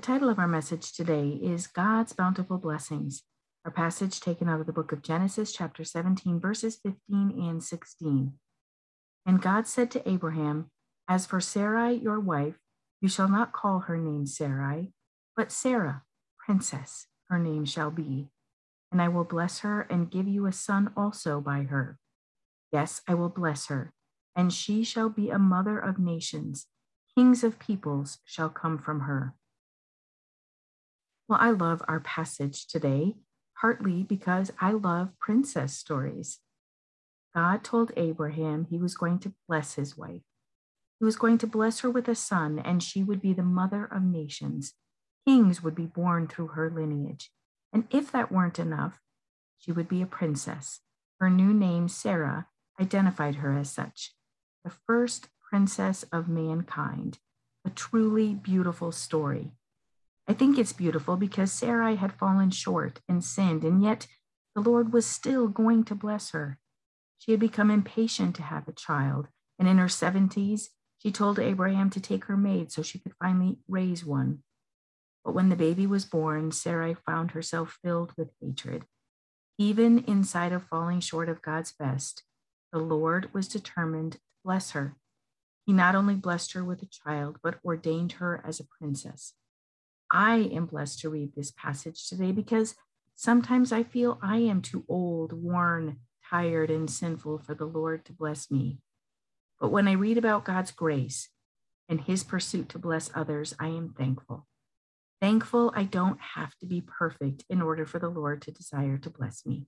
The title of our message today is God's Bountiful Blessings, our passage taken out of the book of Genesis, chapter 17, verses 15 and 16. And God said to Abraham, As for Sarai, your wife, you shall not call her name Sarai, but Sarah, princess, her name shall be. And I will bless her and give you a son also by her. Yes, I will bless her, and she shall be a mother of nations. Kings of peoples shall come from her. Well, I love our passage today, partly because I love princess stories. God told Abraham he was going to bless his wife. He was going to bless her with a son, and she would be the mother of nations. Kings would be born through her lineage. And if that weren't enough, she would be a princess. Her new name, Sarah, identified her as such the first princess of mankind, a truly beautiful story. I think it's beautiful because Sarai had fallen short and sinned, and yet the Lord was still going to bless her. She had become impatient to have a child, and in her 70s, she told Abraham to take her maid so she could finally raise one. But when the baby was born, Sarai found herself filled with hatred. Even inside of falling short of God's best, the Lord was determined to bless her. He not only blessed her with a child, but ordained her as a princess. I am blessed to read this passage today because sometimes I feel I am too old, worn, tired, and sinful for the Lord to bless me. But when I read about God's grace and his pursuit to bless others, I am thankful. Thankful I don't have to be perfect in order for the Lord to desire to bless me.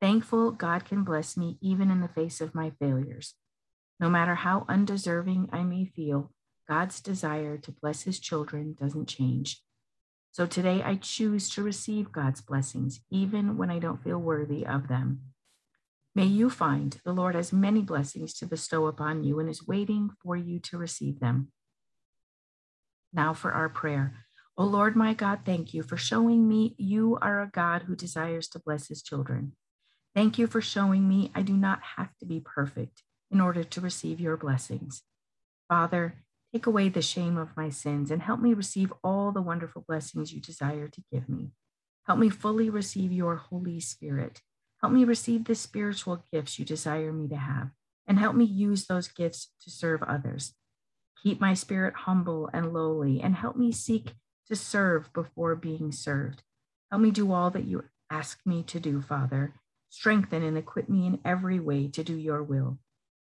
Thankful God can bless me even in the face of my failures. No matter how undeserving I may feel, God's desire to bless his children doesn't change. So today I choose to receive God's blessings, even when I don't feel worthy of them. May you find the Lord has many blessings to bestow upon you and is waiting for you to receive them. Now for our prayer. O oh Lord my God, thank you for showing me you are a God who desires to bless his children. Thank you for showing me I do not have to be perfect in order to receive your blessings. Father, Take away the shame of my sins and help me receive all the wonderful blessings you desire to give me. Help me fully receive your Holy Spirit. Help me receive the spiritual gifts you desire me to have, and help me use those gifts to serve others. Keep my spirit humble and lowly, and help me seek to serve before being served. Help me do all that you ask me to do, Father. Strengthen and equip me in every way to do your will.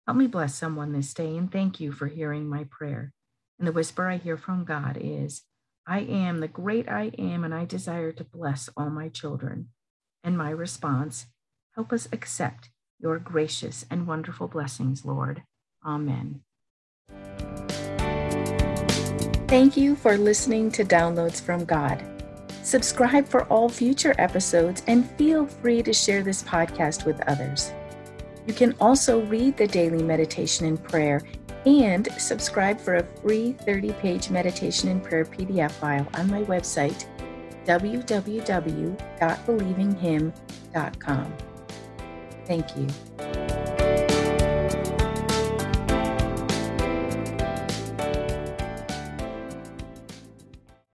Help me bless someone this day and thank you for hearing my prayer. And the whisper I hear from God is, I am the great I am, and I desire to bless all my children. And my response, help us accept your gracious and wonderful blessings, Lord. Amen. Thank you for listening to Downloads from God. Subscribe for all future episodes and feel free to share this podcast with others. You can also read the daily meditation and prayer and subscribe for a free 30 page meditation and prayer PDF file on my website, www.believinghim.com. Thank you.